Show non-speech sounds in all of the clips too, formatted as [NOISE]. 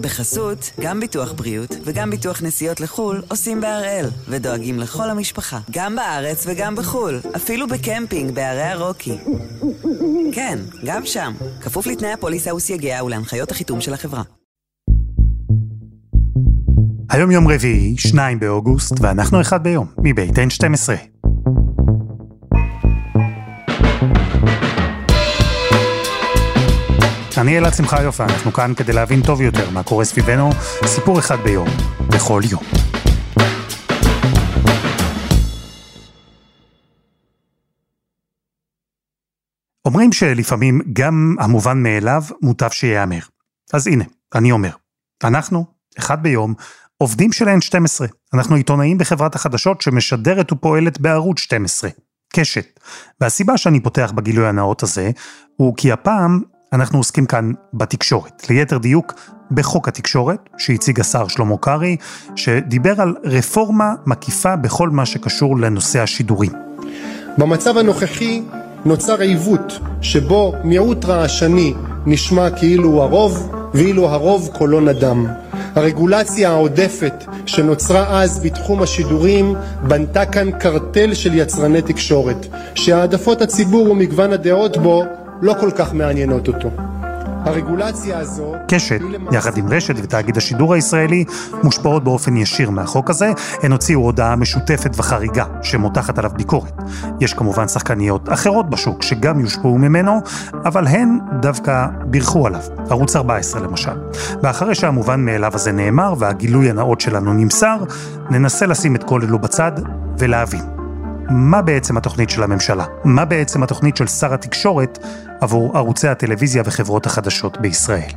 בחסות, גם ביטוח בריאות וגם ביטוח נסיעות לחו"ל עושים בהראל, ודואגים לכל המשפחה, גם בארץ וגם בחו"ל, אפילו בקמפינג בערי הרוקי. כן, גם שם, כפוף לתנאי הפוליסה וסייגיה ולהנחיות החיתום של החברה. היום יום רביעי, 2 באוגוסט, ואנחנו אחד ביום, מבית N12. אני אלעד שמחה יופה, אנחנו כאן כדי להבין טוב יותר מה קורה סביבנו, סיפור אחד ביום, בכל יום. אומרים שלפעמים גם המובן מאליו מוטב שייאמר. אז הנה, אני אומר, אנחנו, אחד ביום, עובדים של N12. אנחנו עיתונאים בחברת החדשות שמשדרת ופועלת בערוץ 12, קשת. והסיבה שאני פותח בגילוי הנאות הזה, הוא כי הפעם אנחנו עוסקים כאן בתקשורת, ליתר דיוק בחוק התקשורת שהציג השר שלמה קרעי, שדיבר על רפורמה מקיפה בכל מה שקשור לנושא השידורים. במצב הנוכחי נוצר עיוות שבו מיעוט רעשני נשמע כאילו הוא הרוב, ואילו הרוב קולו נדם. הרגולציה העודפת שנוצרה אז בתחום השידורים בנתה כאן קרטל של יצרני תקשורת, שהעדפות הציבור ומגוון הדעות בו לא כל כך מעניינות אותו. הרגולציה הזו... קשת, יחד עם רשת ותאגיד השידור הישראלי, מושפעות באופן ישיר מהחוק הזה. הן הוציאו הודעה משותפת וחריגה שמותחת עליו ביקורת. יש כמובן שחקניות אחרות בשוק שגם יושפעו ממנו, אבל הן דווקא בירכו עליו. ערוץ 14 למשל. ואחרי שהמובן מאליו הזה נאמר והגילוי הנאות שלנו נמסר, ננסה לשים את כל אלו בצד ולהבין. מה בעצם התוכנית של הממשלה? מה בעצם התוכנית של שר התקשורת עבור ערוצי הטלוויזיה וחברות החדשות בישראל?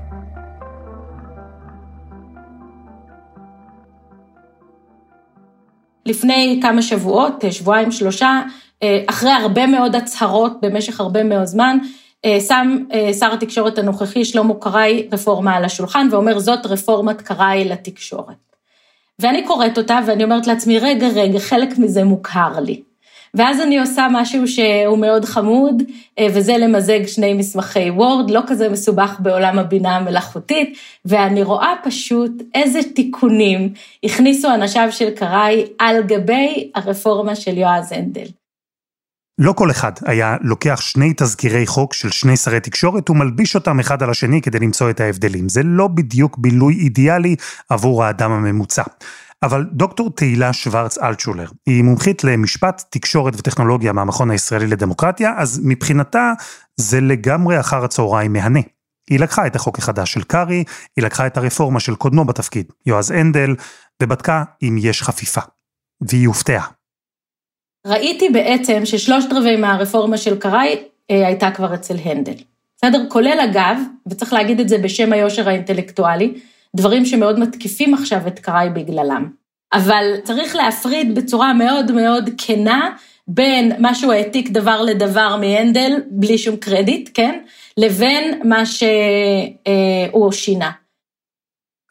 לפני כמה שבועות, שבועיים שלושה, אחרי הרבה מאוד הצהרות במשך הרבה מאוד זמן, שם שר התקשורת הנוכחי שלמה קרעי רפורמה על השולחן ואומר זאת רפורמת קרעי לתקשורת. ואני קוראת אותה ואני אומרת לעצמי רגע רגע חלק מזה מוכר לי. ואז אני עושה משהו שהוא מאוד חמוד, וזה למזג שני מסמכי וורד, לא כזה מסובך בעולם הבינה המלאכותית, ואני רואה פשוט איזה תיקונים הכניסו אנשיו של קראי על גבי הרפורמה של יועז הנדל. לא כל אחד היה לוקח שני תזכירי חוק של שני שרי תקשורת ומלביש אותם אחד על השני כדי למצוא את ההבדלים. זה לא בדיוק בילוי אידיאלי עבור האדם הממוצע. אבל דוקטור תהילה שוורץ אלטשולר, היא מומחית למשפט, תקשורת וטכנולוגיה מהמכון הישראלי לדמוקרטיה, אז מבחינתה זה לגמרי אחר הצהריים מהנה. היא לקחה את החוק החדש של קארי, היא לקחה את הרפורמה של קודמו בתפקיד, יועז הנדל, ובדקה אם יש חפיפה. והיא הופתעה. ראיתי בעצם ששלושת רבעי מהרפורמה של קראי אה, הייתה כבר אצל הנדל. בסדר? כולל אגב, וצריך להגיד את זה בשם היושר האינטלקטואלי, דברים שמאוד מתקיפים עכשיו את קראי בגללם. אבל צריך להפריד בצורה מאוד מאוד כנה בין מה שהוא העתיק דבר לדבר מהנדל, בלי שום קרדיט, כן? לבין מה שהוא שינה.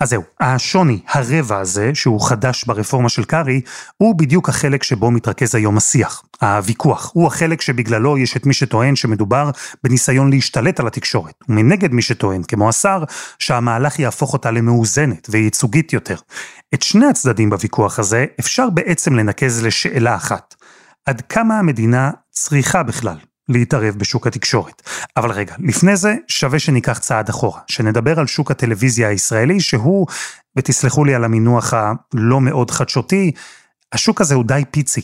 אז זהו, השוני, הרבע הזה, שהוא חדש ברפורמה של קארי, הוא בדיוק החלק שבו מתרכז היום השיח, הוויכוח. הוא החלק שבגללו יש את מי שטוען שמדובר בניסיון להשתלט על התקשורת, ומנגד מי שטוען, כמו השר, שהמהלך יהפוך אותה למאוזנת וייצוגית יותר. את שני הצדדים בוויכוח הזה אפשר בעצם לנקז לשאלה אחת. עד כמה המדינה צריכה בכלל להתערב בשוק התקשורת. אבל רגע, לפני זה שווה שניקח צעד אחורה, שנדבר על שוק הטלוויזיה הישראלי, שהוא, ותסלחו לי על המינוח הלא מאוד חדשותי, השוק הזה הוא די פיצי.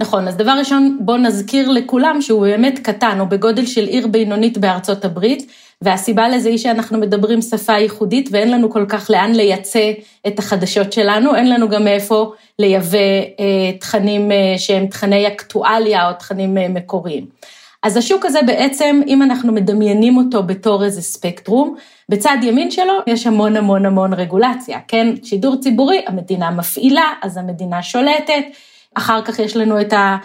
נכון, אז דבר ראשון, בואו נזכיר לכולם שהוא באמת קטן, הוא בגודל של עיר בינונית בארצות הברית, והסיבה לזה היא שאנחנו מדברים שפה ייחודית ואין לנו כל כך לאן לייצא את החדשות שלנו, אין לנו גם מאיפה לייבא אה, תכנים אה, שהם תכני אקטואליה או תכנים אה, מקוריים. אז השוק הזה בעצם, אם אנחנו מדמיינים אותו בתור איזה ספקטרום, בצד ימין שלו יש המון המון המון רגולציה, כן? שידור ציבורי, המדינה מפעילה, אז המדינה שולטת, אחר כך יש לנו את ה...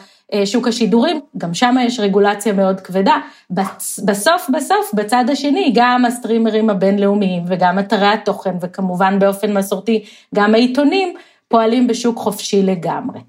שוק השידורים, גם שם יש רגולציה מאוד כבדה. בסוף בסוף, בצד השני, גם הסטרימרים הבינלאומיים וגם אתרי התוכן, וכמובן באופן מסורתי, גם העיתונים, פועלים בשוק חופשי לגמרי.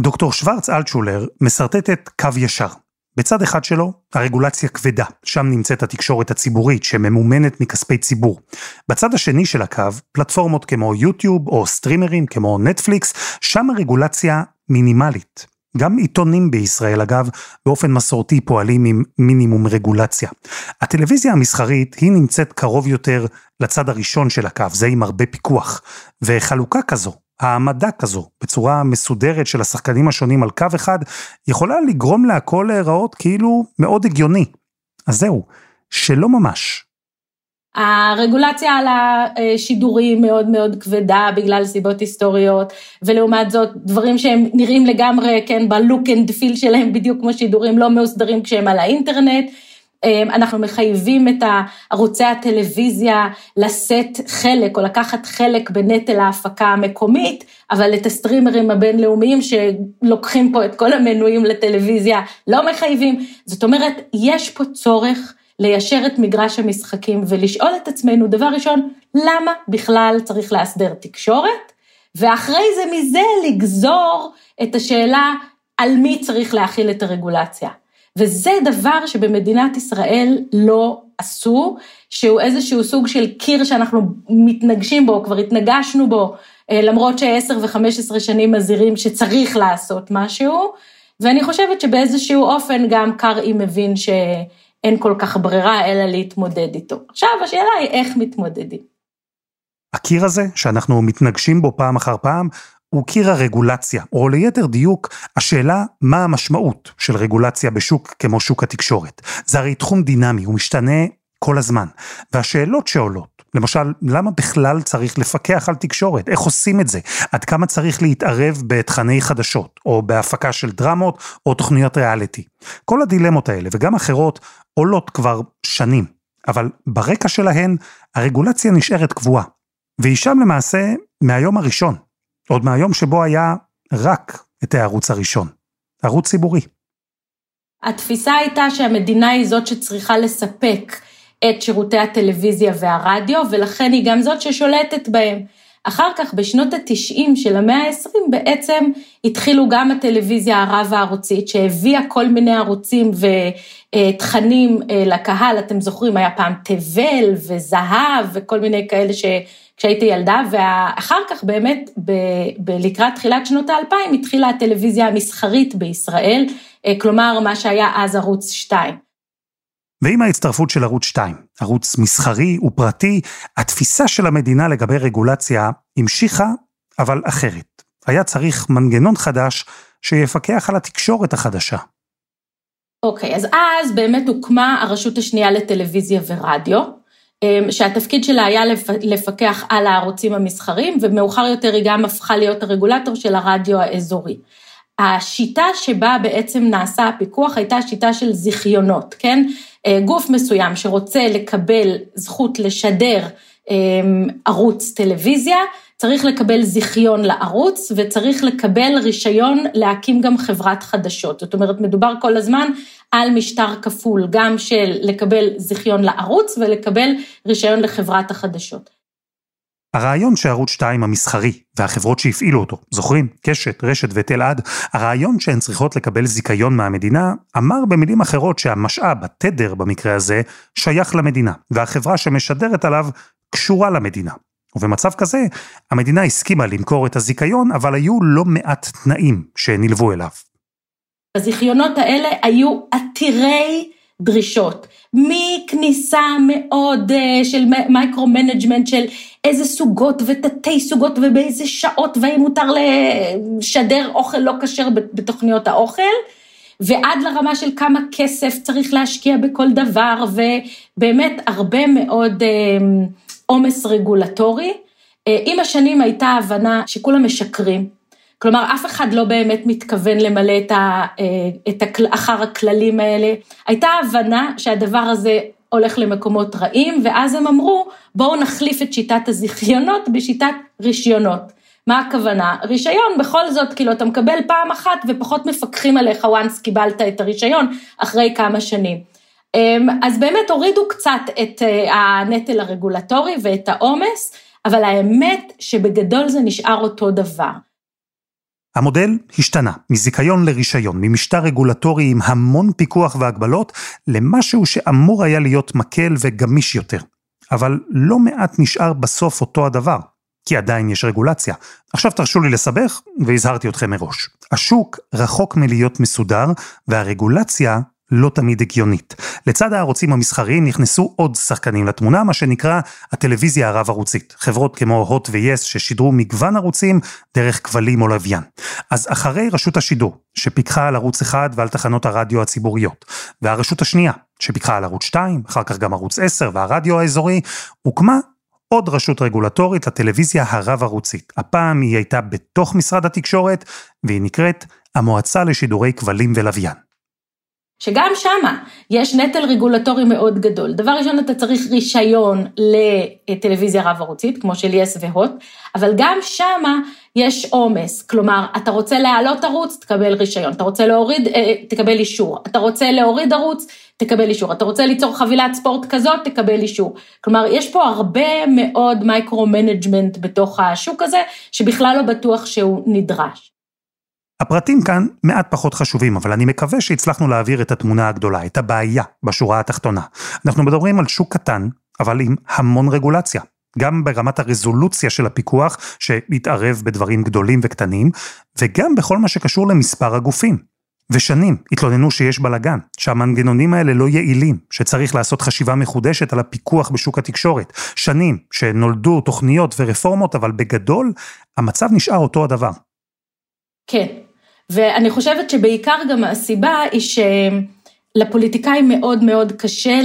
דוקטור שוורץ אלטשולר משרטטת קו ישר. בצד אחד שלו, הרגולציה כבדה, שם נמצאת התקשורת הציבורית שממומנת מכספי ציבור. בצד השני של הקו, פלטפורמות כמו יוטיוב או סטרימרים כמו נטפליקס, שם הרגולציה מינימלית. גם עיתונים בישראל, אגב, באופן מסורתי פועלים עם מינימום רגולציה. הטלוויזיה המסחרית היא נמצאת קרוב יותר לצד הראשון של הקו, זה עם הרבה פיקוח. וחלוקה כזו, העמדה כזו, בצורה מסודרת של השחקנים השונים על קו אחד, יכולה לגרום להכל להיראות כאילו מאוד הגיוני. אז זהו, שלא ממש. הרגולציה על השידורים מאוד מאוד כבדה בגלל סיבות היסטוריות, ולעומת זאת דברים שהם נראים לגמרי, כן, ב look and feel שלהם בדיוק כמו שידורים לא מאוסדרים כשהם על האינטרנט. אמ, אנחנו מחייבים את ערוצי הטלוויזיה לשאת חלק או לקחת חלק בנטל ההפקה המקומית, אבל את הסטרימרים הבינלאומיים שלוקחים פה את כל המנויים לטלוויזיה לא מחייבים. זאת אומרת, יש פה צורך ליישר את מגרש המשחקים ולשאול את עצמנו, דבר ראשון, למה בכלל צריך לאסדר תקשורת? ואחרי זה מזה לגזור את השאלה על מי צריך להכיל את הרגולציה. וזה דבר שבמדינת ישראל לא עשו, שהוא איזשהו סוג של קיר שאנחנו מתנגשים בו, כבר התנגשנו בו, אה, למרות שעשר וחמש עשרה שנים מזהירים שצריך לעשות משהו, ואני חושבת שבאיזשהו אופן גם קרעי מבין שאין כל כך ברירה אלא להתמודד איתו. עכשיו השאלה היא איך מתמודדים. הקיר הזה, שאנחנו מתנגשים בו פעם אחר פעם, הוא קיר הרגולציה, או ליתר דיוק, השאלה מה המשמעות של רגולציה בשוק כמו שוק התקשורת. זה הרי תחום דינמי, הוא משתנה כל הזמן. והשאלות שעולות, למשל, למה בכלל צריך לפקח על תקשורת? איך עושים את זה? עד כמה צריך להתערב בתכני חדשות, או בהפקה של דרמות, או תוכניות ריאליטי? כל הדילמות האלה, וגם אחרות, עולות כבר שנים. אבל ברקע שלהן, הרגולציה נשארת קבועה. והיא שם למעשה מהיום הראשון. עוד מהיום שבו היה רק את הערוץ הראשון, ערוץ ציבורי. התפיסה הייתה שהמדינה היא זאת שצריכה לספק את שירותי הטלוויזיה והרדיו, ולכן היא גם זאת ששולטת בהם. אחר כך, בשנות ה-90 של המאה ה-20, בעצם התחילו גם הטלוויזיה הרב-הערוצית, שהביאה כל מיני ערוצים ותכנים אה, לקהל, אתם זוכרים, היה פעם תבל וזהב וכל מיני כאלה ש... כשהייתי ילדה, ואחר כך באמת, ב, ב, לקראת תחילת שנות האלפיים, התחילה הטלוויזיה המסחרית בישראל, אה, כלומר, מה שהיה אז ערוץ 2. ועם ההצטרפות של ערוץ 2, ערוץ מסחרי ופרטי, התפיסה של המדינה לגבי רגולציה המשיכה, אבל אחרת. היה צריך מנגנון חדש שיפקח על התקשורת החדשה. אוקיי, okay, אז אז באמת הוקמה הרשות השנייה לטלוויזיה ורדיו, אמ, שהתפקיד שלה היה לפקח על הערוצים המסחרים, ומאוחר יותר היא גם הפכה להיות הרגולטור של הרדיו האזורי. השיטה שבה בעצם נעשה הפיקוח הייתה שיטה של זיכיונות, כן? אה, גוף מסוים שרוצה לקבל זכות לשדר אמ, ערוץ טלוויזיה, צריך לקבל זיכיון לערוץ וצריך לקבל רישיון להקים גם חברת חדשות. זאת אומרת, מדובר כל הזמן על משטר כפול, גם של לקבל זיכיון לערוץ ולקבל רישיון לחברת החדשות. הרעיון שערוץ 2 המסחרי והחברות שהפעילו אותו, זוכרים? קשת, רשת ותלעד, הרעיון שהן צריכות לקבל זיכיון מהמדינה, אמר במילים אחרות שהמשאב, התדר במקרה הזה, שייך למדינה, והחברה שמשדרת עליו קשורה למדינה. ובמצב כזה, המדינה הסכימה למכור את הזיכיון, אבל היו לא מעט תנאים שנלוו אליו. הזיכיונות האלה היו עתירי דרישות, מכניסה מאוד אה, של micro-management של איזה סוגות ותתי סוגות ובאיזה שעות והאם מותר לשדר אוכל לא כשר בתוכניות האוכל, ועד לרמה של כמה כסף צריך להשקיע בכל דבר, ובאמת הרבה מאוד uh, עומס רגולטורי. אה, עם השנים הייתה הבנה שכולם משקרים, כלומר אף אחד לא באמת מתכוון למלא את ה, אה, את הכ, אחר הכללים האלה. הייתה הבנה שהדבר הזה הולך למקומות רעים, ואז הם אמרו, בואו נחליף את שיטת הזיכיונות בשיטת רישיונות. מה הכוונה? רישיון בכל זאת, כאילו אתה מקבל פעם אחת ופחות מפקחים עליך once קיבלת את הרישיון אחרי כמה שנים. אמ, אז באמת הורידו קצת את אה, הנטל הרגולטורי ואת העומס, אבל האמת שבגדול זה נשאר אותו דבר. המודל השתנה, מזיכיון לרישיון, ממשטר רגולטורי עם המון פיקוח והגבלות, למשהו שאמור היה להיות מקל וגמיש יותר. אבל לא מעט נשאר בסוף אותו הדבר, כי עדיין יש רגולציה. עכשיו תרשו לי לסבך, והזהרתי אתכם מראש. השוק רחוק מלהיות מסודר, והרגולציה לא תמיד הגיונית. לצד הערוצים המסחריים נכנסו עוד שחקנים לתמונה, מה שנקרא הטלוויזיה הרב-ערוצית. חברות כמו הוט ויס ששידרו מגוון ערוצים דרך כבלים או לוויין. אז אחרי רשות השידור, שפיקחה על ערוץ אחד ועל תחנות הרדיו הציבוריות, והרשות השנייה, שפיקחה על ערוץ 2, אחר כך גם ערוץ 10 והרדיו האזורי, הוקמה עוד רשות רגולטורית לטלוויזיה הרב-ערוצית. הפעם היא הייתה בתוך משרד התקשורת, והיא נקראת המועצה לשידורי כבלים ולוויין. שגם שמה יש נטל רגולטורי מאוד גדול. דבר ראשון, אתה צריך רישיון לטלוויזיה רב-ערוצית, כמו של יס והוט, אבל גם שמה יש עומס. כלומר, אתה רוצה להעלות ערוץ, תקבל רישיון. אתה רוצה להוריד, אה, תקבל אישור. אתה רוצה להוריד ערוץ, תקבל אישור. אתה רוצה ליצור חבילת ספורט כזאת, תקבל אישור. כלומר, יש פה הרבה מאוד micro-management בתוך השוק הזה, שבכלל לא בטוח שהוא נדרש. הפרטים כאן מעט פחות חשובים, אבל אני מקווה שהצלחנו להעביר את התמונה הגדולה, את הבעיה בשורה התחתונה. אנחנו מדברים על שוק קטן, אבל עם המון רגולציה. גם ברמת הרזולוציה של הפיקוח, שהתערב בדברים גדולים וקטנים, וגם בכל מה שקשור למספר הגופים. ושנים התלוננו שיש בלאגן, שהמנגנונים האלה לא יעילים, שצריך לעשות חשיבה מחודשת על הפיקוח בשוק התקשורת. שנים שנולדו תוכניות ורפורמות, אבל בגדול המצב נשאר אותו הדבר. כן, ואני חושבת שבעיקר גם הסיבה היא שלפוליטיקאים מאוד מאוד קשה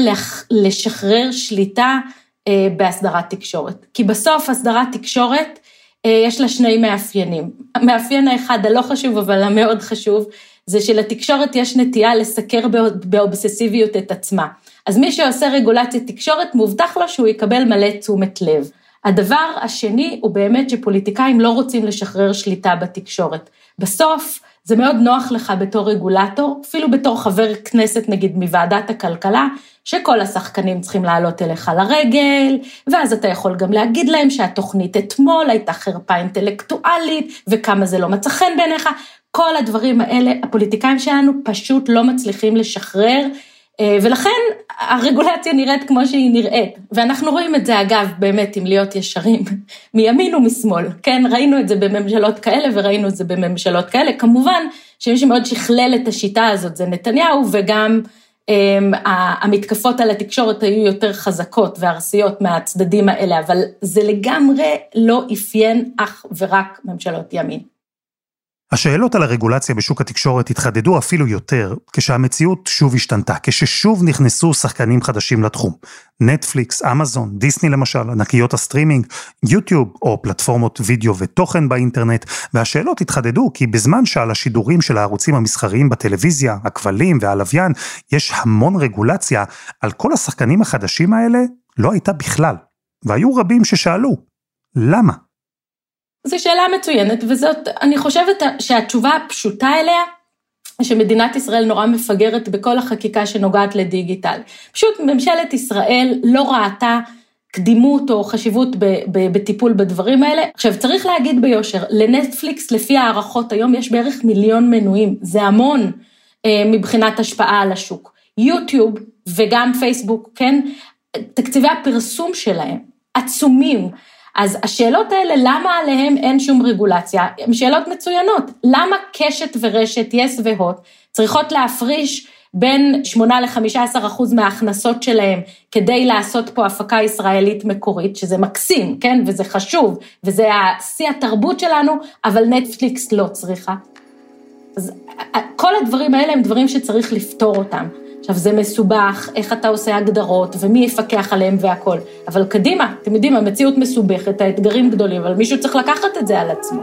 לשחרר שליטה אה, בהסדרת תקשורת. כי בסוף הסדרת תקשורת, אה, יש לה שני מאפיינים. המאפיין האחד הלא חשוב, אבל המאוד חשוב, זה שלתקשורת יש נטייה לסקר באובססיביות את עצמה. אז מי שעושה רגולציית תקשורת, מובטח לו שהוא יקבל מלא תשומת לב. הדבר השני הוא באמת שפוליטיקאים לא רוצים לשחרר שליטה בתקשורת. בסוף, זה מאוד נוח לך בתור רגולטור, אפילו בתור חבר כנסת נגיד מוועדת הכלכלה, שכל השחקנים צריכים לעלות אליך לרגל, ואז אתה יכול גם להגיד להם שהתוכנית אתמול הייתה חרפה אינטלקטואלית, וכמה זה לא מצא חן בעיניך. כל הדברים האלה, הפוליטיקאים שלנו פשוט לא מצליחים לשחרר ולכן הרגולציה נראית כמו שהיא נראית, ואנחנו רואים את זה אגב, באמת, אם להיות ישרים, [LAUGHS] מימין ומשמאל, כן, ראינו את זה בממשלות כאלה וראינו את זה בממשלות כאלה, כמובן שמי שמאוד שכלל את השיטה הזאת זה נתניהו, וגם um, המתקפות על התקשורת היו יותר חזקות וארסיות מהצדדים האלה, אבל זה לגמרי לא אפיין אך ורק ממשלות ימין. השאלות על הרגולציה בשוק התקשורת התחדדו אפילו יותר כשהמציאות שוב השתנתה, כששוב נכנסו שחקנים חדשים לתחום. נטפליקס, אמזון, דיסני למשל, ענקיות הסטרימינג, יוטיוב או פלטפורמות וידאו ותוכן באינטרנט, והשאלות התחדדו כי בזמן שעל השידורים של הערוצים המסחריים בטלוויזיה, הכבלים והלוויין, יש המון רגולציה, על כל השחקנים החדשים האלה לא הייתה בכלל. והיו רבים ששאלו, למה? זו שאלה מצוינת, וזאת, אני חושבת שהתשובה הפשוטה אליה, שמדינת ישראל נורא מפגרת בכל החקיקה שנוגעת לדיגיטל. פשוט ממשלת ישראל לא ראתה קדימות או חשיבות בטיפול בדברים האלה. עכשיו, צריך להגיד ביושר, לנטפליקס, לפי הערכות היום, יש בערך מיליון מנויים, זה המון אה, מבחינת השפעה על השוק. יוטיוב וגם פייסבוק, כן, תקציבי הפרסום שלהם עצומים. אז השאלות האלה, למה עליהם אין שום רגולציה, הן שאלות מצוינות. למה קשת ורשת, יס והוט, צריכות להפריש בין 8 ל-15 אחוז מההכנסות שלהם כדי לעשות פה הפקה ישראלית מקורית, שזה מקסים, כן, וזה חשוב, וזה שיא התרבות שלנו, אבל נטפליקס לא צריכה. אז כל הדברים האלה הם דברים שצריך לפתור אותם. עכשיו, זה מסובך, איך אתה עושה הגדרות, ומי יפקח עליהם והכול. אבל קדימה, אתם יודעים, המציאות מסובכת, האתגרים גדולים, אבל מישהו צריך לקחת את זה על עצמו.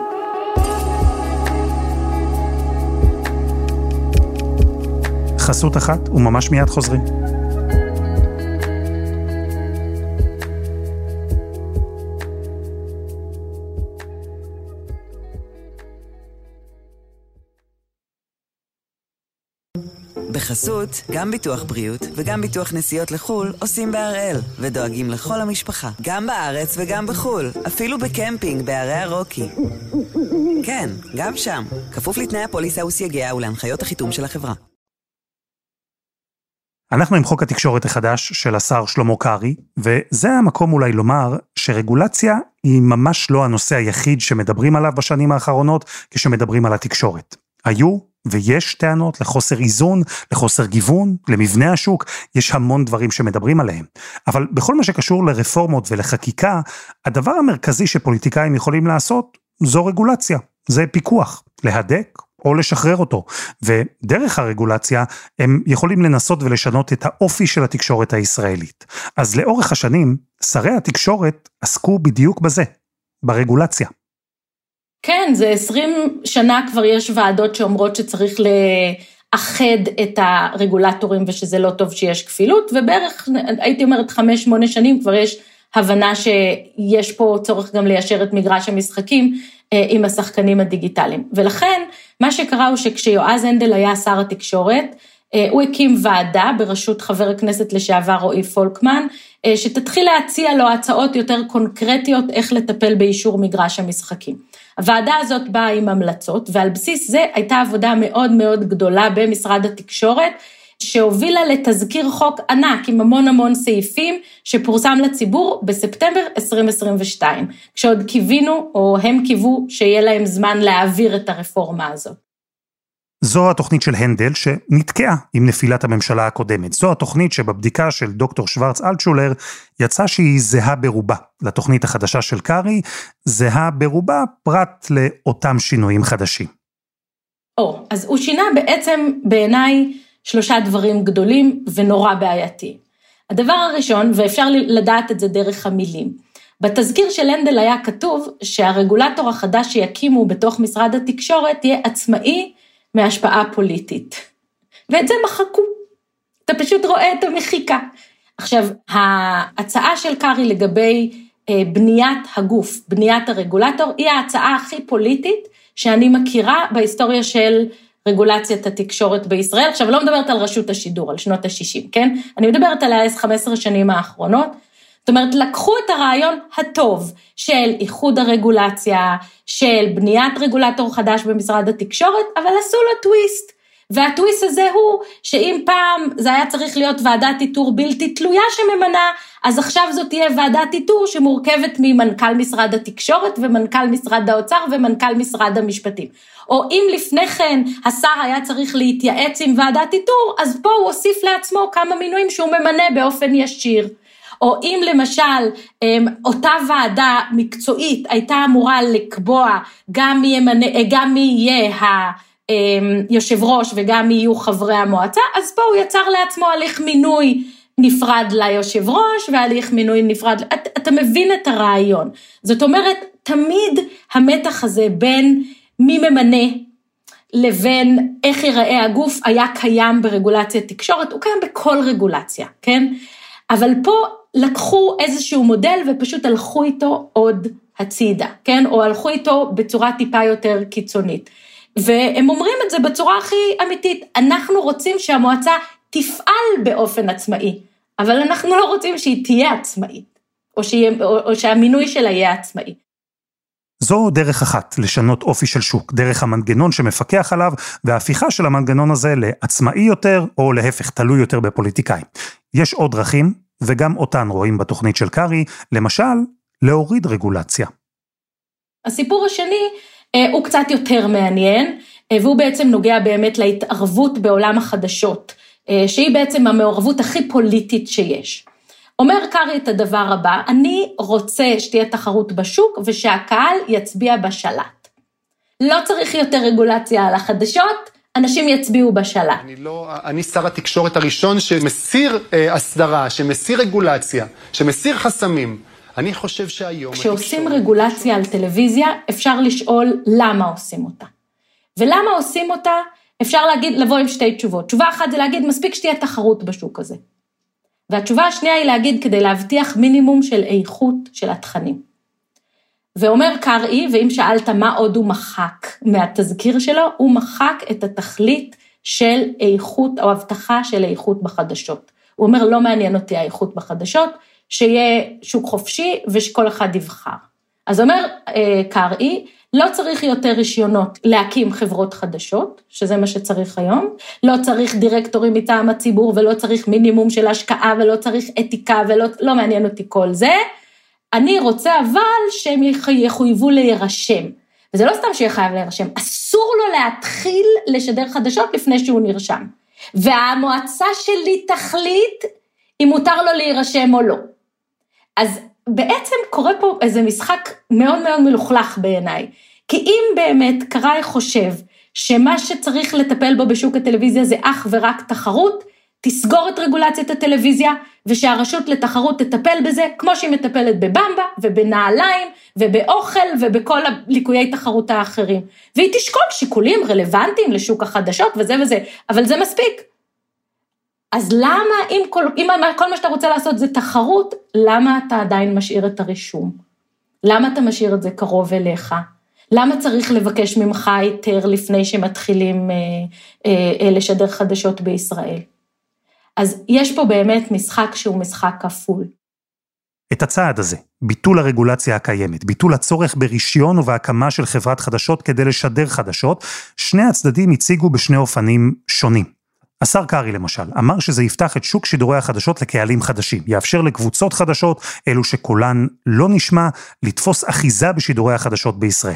חסות אחת, וממש מיד חוזרים. בחסות, גם ביטוח בריאות וגם ביטוח נסיעות לחו"ל עושים בהראל, ודואגים לכל המשפחה, גם בארץ וגם בחו"ל, אפילו בקמפינג בערי הרוקי. כן, גם שם, כפוף לתנאי הפוליסה וסייגיה ולהנחיות החיתום של החברה. אנחנו עם חוק התקשורת החדש של השר שלמה קרעי, וזה המקום אולי לומר שרגולציה היא ממש לא הנושא היחיד שמדברים עליו בשנים האחרונות כשמדברים על התקשורת. היו ויש טענות לחוסר איזון, לחוסר גיוון, למבנה השוק, יש המון דברים שמדברים עליהם. אבל בכל מה שקשור לרפורמות ולחקיקה, הדבר המרכזי שפוליטיקאים יכולים לעשות זו רגולציה, זה פיקוח, להדק או לשחרר אותו. ודרך הרגולציה הם יכולים לנסות ולשנות את האופי של התקשורת הישראלית. אז לאורך השנים, שרי התקשורת עסקו בדיוק בזה, ברגולציה. כן, זה 20 שנה כבר יש ועדות שאומרות שצריך לאחד את הרגולטורים ושזה לא טוב שיש כפילות, ובערך, הייתי אומרת, חמש, שמונה שנים כבר יש הבנה שיש פה צורך גם ליישר את מגרש המשחקים אה, עם השחקנים הדיגיטליים. ולכן, מה שקרה הוא שכשיועז הנדל היה שר התקשורת, הוא הקים ועדה בראשות חבר הכנסת לשעבר רועי פולקמן, אה, שתתחיל להציע לו הצעות יותר קונקרטיות איך לטפל באישור מגרש המשחקים. הוועדה הזאת באה עם המלצות, ועל בסיס זה הייתה עבודה מאוד מאוד גדולה במשרד התקשורת, שהובילה לתזכיר חוק ענק עם המון המון סעיפים שפורסם לציבור בספטמבר 2022, כשעוד קיווינו, או הם קיוו, שיהיה להם זמן להעביר את הרפורמה הזאת. זו התוכנית של הנדל שנתקעה עם נפילת הממשלה הקודמת. זו התוכנית שבבדיקה של דוקטור שוורץ אלטשולר יצא שהיא זהה ברובה לתוכנית החדשה של קארי, זהה ברובה פרט לאותם שינויים חדשים. או, אז הוא שינה בעצם בעיניי שלושה דברים גדולים ונורא בעייתיים. הדבר הראשון, ואפשר לדעת את זה דרך המילים, בתזכיר של הנדל היה כתוב שהרגולטור החדש שיקימו בתוך משרד התקשורת יהיה עצמאי מהשפעה פוליטית. ואת זה מחקו. אתה פשוט רואה את המחיקה. עכשיו, ההצעה של קרעי לגבי אה, בניית הגוף, בניית הרגולטור, היא ההצעה הכי פוליטית שאני מכירה בהיסטוריה של רגולציית התקשורת בישראל. עכשיו, לא מדברת על רשות השידור, על שנות ה-60, כן? אני מדברת על ה-15 שנים האחרונות. זאת אומרת, לקחו את הרעיון הטוב של איחוד הרגולציה, של בניית רגולטור חדש במשרד התקשורת, אבל עשו לו טוויסט. והטוויסט הזה הוא שאם פעם זה היה צריך להיות ועדת איתור בלתי תלויה שממנה, אז עכשיו זאת תהיה ועדת איתור שמורכבת ממנכ"ל משרד התקשורת ומנכ"ל משרד האוצר ומנכ"ל משרד המשפטים. או אם לפני כן השר היה צריך להתייעץ עם ועדת איתור, אז פה הוא הוסיף לעצמו כמה מינויים שהוא ממנה באופן ישיר. או אם למשל אמ, אותה ועדה מקצועית הייתה אמורה לקבוע גם מי, ימנה, גם מי יהיה היושב אמ, ראש וגם יהיו חברי המועצה, אז פה הוא יצר לעצמו הליך מינוי נפרד ליושב ראש והליך מינוי נפרד, אתה, אתה מבין את הרעיון. זאת אומרת, תמיד המתח הזה בין מי ממנה לבין איך ייראה הגוף היה קיים ברגולציית תקשורת, הוא קיים בכל רגולציה, כן? אבל פה לקחו איזשהו מודל ופשוט הלכו איתו עוד הצידה, כן? או הלכו איתו בצורה טיפה יותר קיצונית. והם אומרים את זה בצורה הכי אמיתית, אנחנו רוצים שהמועצה תפעל באופן עצמאי, אבל אנחנו לא רוצים שהיא תהיה עצמאית, או, שיהיה, או, או שהמינוי שלה יהיה עצמאי. זו דרך אחת לשנות אופי של שוק, דרך המנגנון שמפקח עליו, וההפיכה של המנגנון הזה לעצמאי יותר, או להפך, תלוי יותר בפוליטיקאים. יש עוד דרכים, וגם אותן רואים בתוכנית של קארי, למשל, להוריד רגולציה. הסיפור השני אה, הוא קצת יותר מעניין, אה, והוא בעצם נוגע באמת להתערבות בעולם החדשות, אה, שהיא בעצם המעורבות הכי פוליטית שיש. אומר קארי את הדבר הבא, אני רוצה שתהיה תחרות בשוק ושהקהל יצביע בשלט. לא צריך יותר רגולציה על החדשות, אנשים יצביעו בשלט. אני לא, אני שר התקשורת הראשון שמסיר אה, הסדרה, שמסיר רגולציה, שמסיר חסמים. אני חושב שהיום... כשעושים התקשורת... רגולציה על טלוויזיה, אפשר לשאול למה עושים אותה. ולמה עושים אותה, אפשר להגיד, לבוא עם שתי תשובות. תשובה אחת זה להגיד, מספיק שתהיה תחרות בשוק הזה. והתשובה השנייה היא להגיד, כדי להבטיח מינימום של איכות של התכנים. ואומר קרעי, ואם שאלת מה עוד הוא מחק מהתזכיר שלו, הוא מחק את התכלית של איכות או הבטחה של איכות בחדשות. הוא אומר, לא מעניין אותי האיכות בחדשות, שיהיה שוק חופשי ושכל אחד יבחר. אז אומר אה, קרעי, לא צריך יותר רישיונות להקים חברות חדשות, שזה מה שצריך היום, לא צריך דירקטורים מטעם הציבור ולא צריך מינימום של השקעה ולא צריך אתיקה ולא לא מעניין אותי כל זה. אני רוצה אבל שהם יחויבו להירשם. וזה לא סתם שיהיה חייב להירשם, אסור לו להתחיל לשדר חדשות לפני שהוא נרשם. והמועצה שלי תחליט אם מותר לו להירשם או לא. אז בעצם קורה פה איזה משחק מאוד מאוד מלוכלך בעיניי. כי אם באמת קראי חושב שמה שצריך לטפל בו בשוק הטלוויזיה זה אך ורק תחרות, תסגור את רגולציית הטלוויזיה, ושהרשות לתחרות תטפל בזה, כמו שהיא מטפלת בבמבה, ובנעליים, ובאוכל, ובכל הליקויי תחרות האחרים. והיא תשקול שיקולים רלוונטיים לשוק החדשות וזה וזה, אבל זה מספיק. אז למה, אם כל, אם כל מה שאתה רוצה לעשות זה תחרות, למה אתה עדיין משאיר את הרישום? למה אתה משאיר את זה קרוב אליך? למה צריך לבקש ממך היתר לפני שמתחילים אה, אה, אה, לשדר חדשות בישראל? אז יש פה באמת משחק שהוא משחק כפול. את הצעד הזה, ביטול הרגולציה הקיימת, ביטול הצורך ברישיון ובהקמה של חברת חדשות כדי לשדר חדשות, שני הצדדים הציגו בשני אופנים שונים. השר קרעי למשל, אמר שזה יפתח את שוק שידורי החדשות לקהלים חדשים, יאפשר לקבוצות חדשות, אלו שקולן לא נשמע, לתפוס אחיזה בשידורי החדשות בישראל.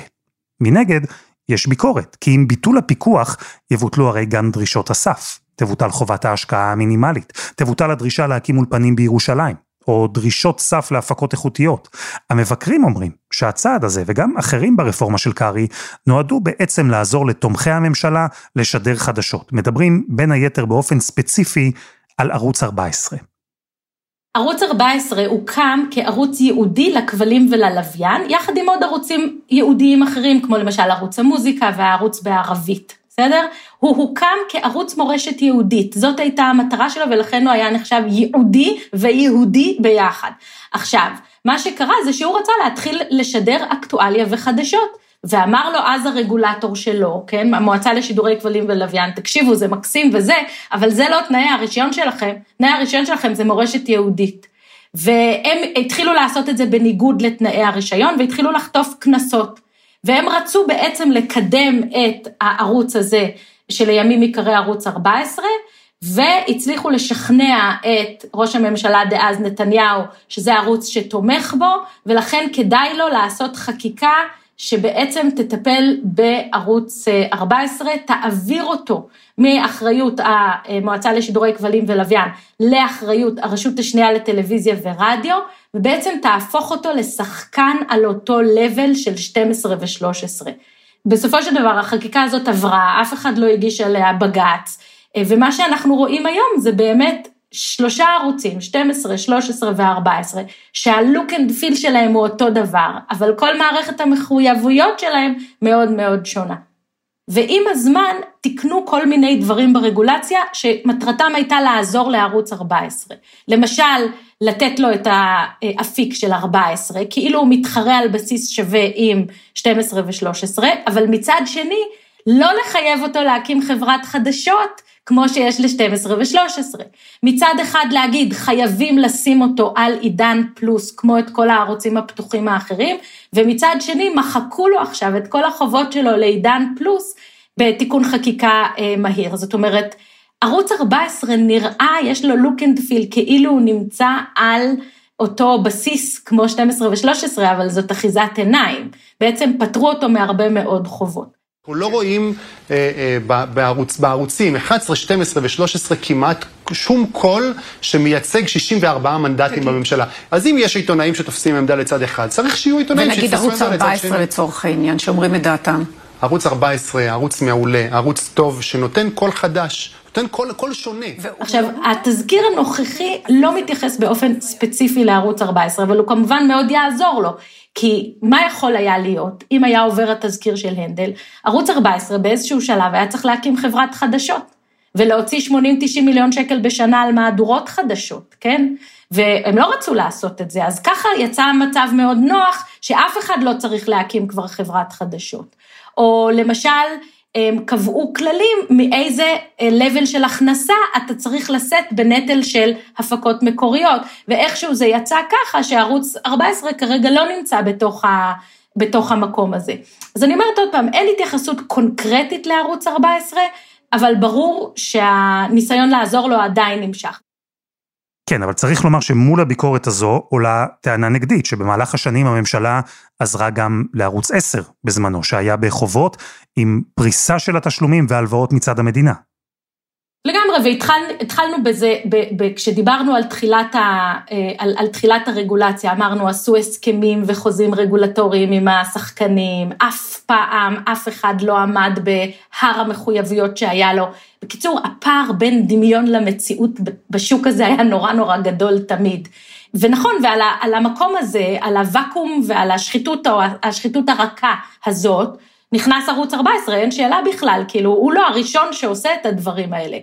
מנגד, יש ביקורת, כי עם ביטול הפיקוח יבוטלו הרי גם דרישות הסף. תבוטל חובת ההשקעה המינימלית, תבוטל הדרישה להקים אולפנים בירושלים, או דרישות סף להפקות איכותיות. המבקרים אומרים שהצעד הזה, וגם אחרים ברפורמה של קרעי, נועדו בעצם לעזור לתומכי הממשלה לשדר חדשות. מדברים בין היתר באופן ספציפי על ערוץ 14. ערוץ 14 הוקם כערוץ ייעודי לכבלים וללוויין, יחד עם עוד ערוצים ייעודיים אחרים, כמו למשל ערוץ המוזיקה והערוץ בערבית. בסדר? הוא הוקם כערוץ מורשת יהודית, זאת הייתה המטרה שלו ולכן הוא היה נחשב ייעודי ויהודי ביחד. עכשיו, מה שקרה זה שהוא רצה להתחיל לשדר אקטואליה וחדשות. ואמר לו אז הרגולטור שלו, כן, המועצה לשידורי כבלים ולוויין, תקשיבו, זה מקסים וזה, אבל זה לא תנאי הרישיון שלכם, תנאי הרישיון שלכם זה מורשת יהודית. והם התחילו לעשות את זה בניגוד לתנאי הרישיון, והתחילו לחטוף קנסות. והם רצו בעצם לקדם את הערוץ הזה, שלימים ייקרא ערוץ 14, והצליחו לשכנע את ראש הממשלה דאז נתניהו, שזה ערוץ שתומך בו, ולכן כדאי לו לעשות חקיקה שבעצם תטפל בערוץ 14, אה, תעביר אותו מאחריות המועצה לשידורי כבלים ולוויין לאחריות הרשות השנייה לטלוויזיה ורדיו, ובעצם תהפוך אותו לשחקן על אותו לבל של 12 ו-13. בסופו של דבר החקיקה הזאת עברה, אף אחד לא הגיש עליה בג"ץ, אה, ומה שאנחנו רואים היום זה באמת שלושה ערוצים, 12, 13 ו-14, שה look and feel שלהם הוא אותו דבר, אבל כל מערכת המחויבויות שלהם מאוד מאוד שונה. ועם הזמן תיקנו כל מיני דברים ברגולציה שמטרתם הייתה לעזור לערוץ 14. למשל, לתת לו את האפיק של 14, כאילו הוא מתחרה על בסיס שווה עם 12 ו-13, אבל מצד שני, לא לחייב אותו להקים חברת חדשות, כמו שיש ל-12 ו-13. מצד אחד להגיד, חייבים לשים אותו על עידן פלוס, כמו את כל הערוצים הפתוחים האחרים, ומצד שני, מחקו לו עכשיו את כל החובות שלו לעידן פלוס בתיקון חקיקה אה, מהיר. זאת אומרת, ערוץ 14 נראה, יש לו look and feel, כאילו הוא נמצא על אותו בסיס כמו 12 ו-13, אבל זאת אחיזת עיניים. בעצם פטרו אותו מהרבה מאוד חובות. אנחנו לא רואים אה, אה, בערוץ, בערוצים 11, 12 ו-13 כמעט שום קול שמייצג 64 מנדטים בממשלה. אז אם יש עיתונאים שתופסים עמדה לצד אחד, צריך שיהיו עיתונאים שיתפסו עמדה לצד שני. ונגיד ערוץ 14 לצורך העניין, שאומרים את דעתם. ערוץ 14, ערוץ מעולה, ערוץ טוב, שנותן קול חדש. נותן קול, קול שונה. עכשיו, התזכיר הנוכחי לא מתייחס באופן ספציפי לערוץ 14, אבל הוא כמובן מאוד יעזור לו. כי מה יכול היה להיות אם היה עובר התזכיר של הנדל? ערוץ 14 באיזשהו שלב היה צריך להקים חברת חדשות, ולהוציא 80-90 מיליון שקל בשנה על מהדורות חדשות, כן? והם לא רצו לעשות את זה, אז ככה יצא מצב מאוד נוח, שאף אחד לא צריך להקים כבר חברת חדשות. או למשל, הם קבעו כללים מאיזה level של הכנסה אתה צריך לשאת בנטל של הפקות מקוריות, ואיכשהו זה יצא ככה שערוץ 14 כרגע לא נמצא בתוך, ה, בתוך המקום הזה. אז אני אומרת עוד פעם, אין התייחסות קונקרטית לערוץ 14, אבל ברור שהניסיון לעזור לו עדיין נמשך. כן, אבל צריך לומר שמול הביקורת הזו עולה טענה נגדית, שבמהלך השנים הממשלה עזרה גם לערוץ 10 בזמנו, שהיה בחובות עם פריסה של התשלומים והלוואות מצד המדינה. לגמרי, והתחלנו בזה, ב, ב, כשדיברנו על תחילת, ה, אה, על, על תחילת הרגולציה, אמרנו עשו הסכמים וחוזים רגולטוריים עם השחקנים, אף פעם אף אחד לא עמד בהר המחויבויות שהיה לו. בקיצור, הפער בין דמיון למציאות בשוק הזה היה נורא נורא גדול תמיד. ונכון, ועל המקום הזה, על הוואקום ועל השחיתות, או השחיתות הרכה הזאת, נכנס ערוץ 14, אין שאלה בכלל, כאילו, הוא לא הראשון שעושה את הדברים האלה.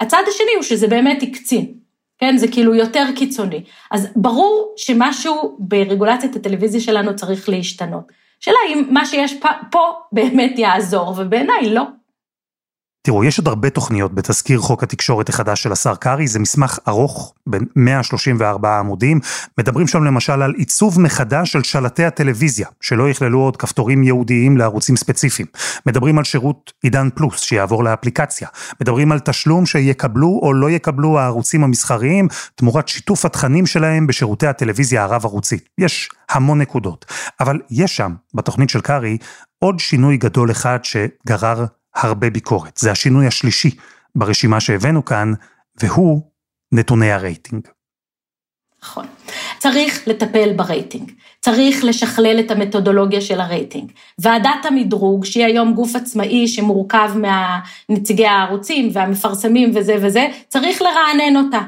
הצד השני הוא שזה באמת הקצין, כן? זה כאילו יותר קיצוני. אז ברור שמשהו ברגולציית הטלוויזיה שלנו צריך להשתנות. שאלה אם מה שיש פה באמת יעזור, ובעיניי לא. תראו, יש עוד הרבה תוכניות בתזכיר חוק התקשורת החדש של השר קרעי, זה מסמך ארוך, בין 134 עמודים. מדברים שם למשל על עיצוב מחדש של שלטי הטלוויזיה, שלא יכללו עוד כפתורים ייעודיים לערוצים ספציפיים. מדברים על שירות עידן פלוס, שיעבור לאפליקציה. מדברים על תשלום שיקבלו או לא יקבלו הערוצים המסחריים, תמורת שיתוף התכנים שלהם בשירותי הטלוויזיה הרב-ערוצית. יש המון נקודות. אבל יש שם, בתוכנית של קרעי, עוד שינוי גדול אחד שגרר הרבה ביקורת. זה השינוי השלישי ברשימה שהבאנו כאן, והוא נתוני הרייטינג. נכון. צריך לטפל ברייטינג, צריך לשכלל את המתודולוגיה של הרייטינג. ועדת המדרוג, שהיא היום גוף עצמאי שמורכב מהנציגי הערוצים והמפרסמים וזה וזה, צריך לרענן אותה.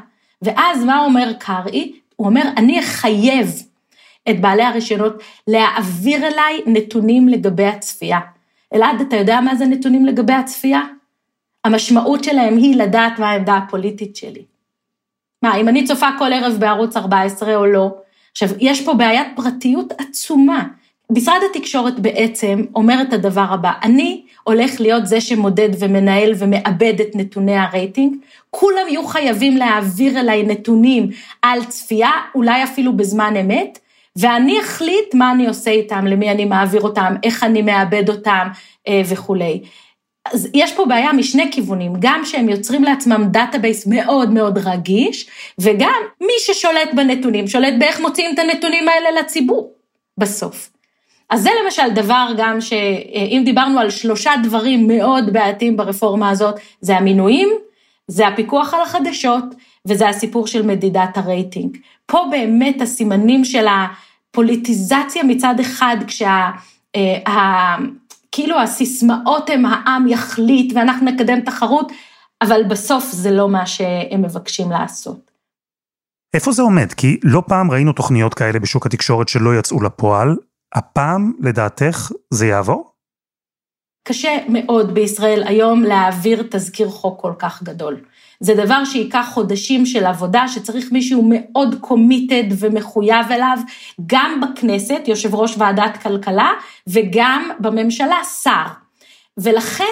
ואז מה אומר קרעי? הוא אומר, אני אחייב את בעלי הרישיונות להעביר אליי נתונים לגבי הצפייה. אלעד, אתה יודע מה זה נתונים לגבי הצפייה? המשמעות שלהם היא לדעת מה העמדה הפוליטית שלי. מה, אם אני צופה כל ערב בערוץ 14 או לא? עכשיו, יש פה בעיית פרטיות עצומה. משרד התקשורת בעצם אומר את הדבר הבא, אני הולך להיות זה שמודד ומנהל ומעבד את נתוני הרייטינג, כולם יהיו חייבים להעביר אליי נתונים על צפייה, אולי אפילו בזמן אמת, ואני אחליט מה אני עושה איתם, למי אני מעביר אותם, איך אני מאבד אותם אה, וכולי. אז יש פה בעיה משני כיוונים, גם שהם יוצרים לעצמם database מאוד מאוד רגיש, וגם מי ששולט בנתונים, שולט באיך מוציאים את הנתונים האלה לציבור, בסוף. אז זה למשל דבר גם שאם דיברנו על שלושה דברים מאוד בעייתיים ברפורמה הזאת, זה המינויים, זה הפיקוח על החדשות, וזה הסיפור של מדידת הרייטינג. פה באמת הסימנים של ה... פוליטיזציה מצד אחד, כשה... אה, ה, כאילו הסיסמאות הם העם יחליט ואנחנו נקדם תחרות, אבל בסוף זה לא מה שהם מבקשים לעשות. איפה זה עומד? כי לא פעם ראינו תוכניות כאלה בשוק התקשורת שלא יצאו לפועל. הפעם, לדעתך, זה יעבור? קשה מאוד בישראל היום להעביר תזכיר חוק כל כך גדול. זה דבר שייקח חודשים של עבודה, שצריך מישהו מאוד קומיטד ומחויב אליו, גם בכנסת, יושב ראש ועדת כלכלה, וגם בממשלה, שר. ולכן,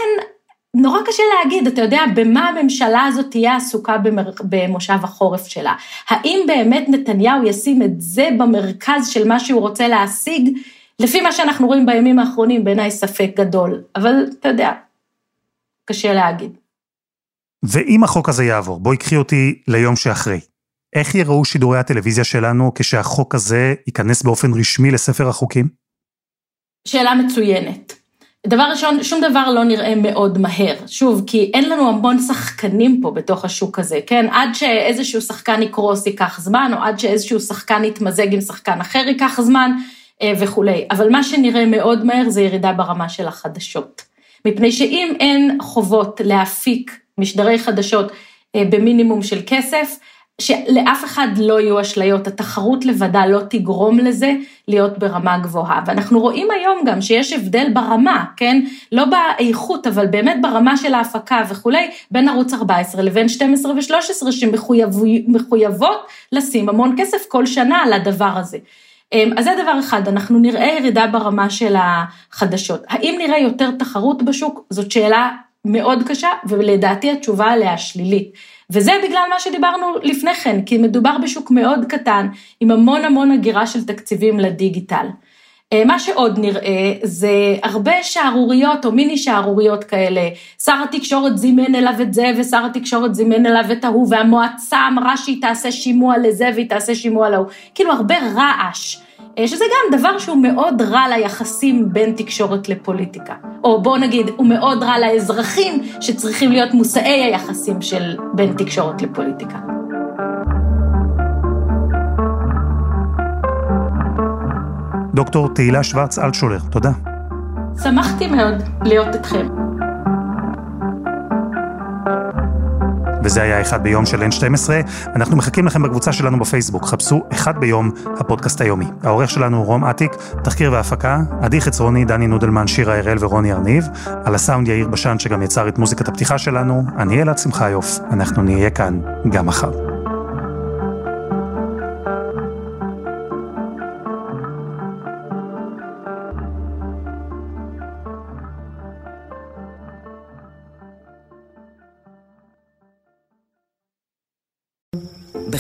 נורא קשה להגיד, אתה יודע, במה הממשלה הזאת תהיה עסוקה במר... במושב החורף שלה. האם באמת נתניהו ישים את זה במרכז של מה שהוא רוצה להשיג? לפי מה שאנחנו רואים בימים האחרונים, בעיניי ספק גדול, אבל אתה יודע, קשה להגיד. ואם החוק הזה יעבור, בואי קחי אותי ליום שאחרי. איך יראו שידורי הטלוויזיה שלנו כשהחוק הזה ייכנס באופן רשמי לספר החוקים? שאלה מצוינת. דבר ראשון, שום דבר לא נראה מאוד מהר. שוב, כי אין לנו המון שחקנים פה בתוך השוק הזה, כן? עד שאיזשהו שחקן יקרוס ייקח זמן, או עד שאיזשהו שחקן יתמזג עם שחקן אחר ייקח זמן, אה, וכולי. אבל מה שנראה מאוד מהר זה ירידה ברמה של החדשות. מפני שאם אין חובות להפיק משדרי חדשות אה, במינימום של כסף, שלאף אחד לא יהיו אשליות, התחרות לבדה לא תגרום לזה להיות ברמה גבוהה. ואנחנו רואים היום גם שיש הבדל ברמה, כן? לא באיכות, אבל באמת ברמה של ההפקה וכולי, בין ערוץ 14 לבין 12 ו-13 שמחויבות לשים המון כסף כל שנה על הדבר הזה. אמ, אז זה דבר אחד, אנחנו נראה ירידה ברמה של החדשות. האם נראה יותר תחרות בשוק? זאת שאלה מאוד קשה, ולדעתי התשובה עליה שלילית. וזה בגלל מה שדיברנו לפני כן, כי מדובר בשוק מאוד קטן, עם המון המון הגירה של תקציבים לדיגיטל. אה, מה שעוד נראה זה הרבה שערוריות או מיני שערוריות כאלה. שר התקשורת זימן אליו את זה ושר התקשורת זימן אליו את ההוא והמועצה אמרה שהיא תעשה שימוע לזה והיא תעשה שימוע להוא. כאילו הרבה רעש. שזה גם דבר שהוא מאוד רע ליחסים בין תקשורת לפוליטיקה. או בואו נגיד, הוא מאוד רע לאזרחים שצריכים להיות מושאי היחסים של בין תקשורת לפוליטיקה. דוקטור תהילה שוורץ אלטשולר, תודה. שמחתי מאוד להיות איתכם. וזה היה אחד ביום של N12. אנחנו מחכים לכם בקבוצה שלנו בפייסבוק, חפשו אחד ביום הפודקאסט היומי. העורך שלנו רום אטיק, תחקיר והפקה, עדי חצרוני, דני נודלמן, שירה הראל ורוני ארניב. על הסאונד יאיר בשן שגם יצר את מוזיקת הפתיחה שלנו. אני אלעד שמחיוף, אנחנו נהיה כאן גם מחר.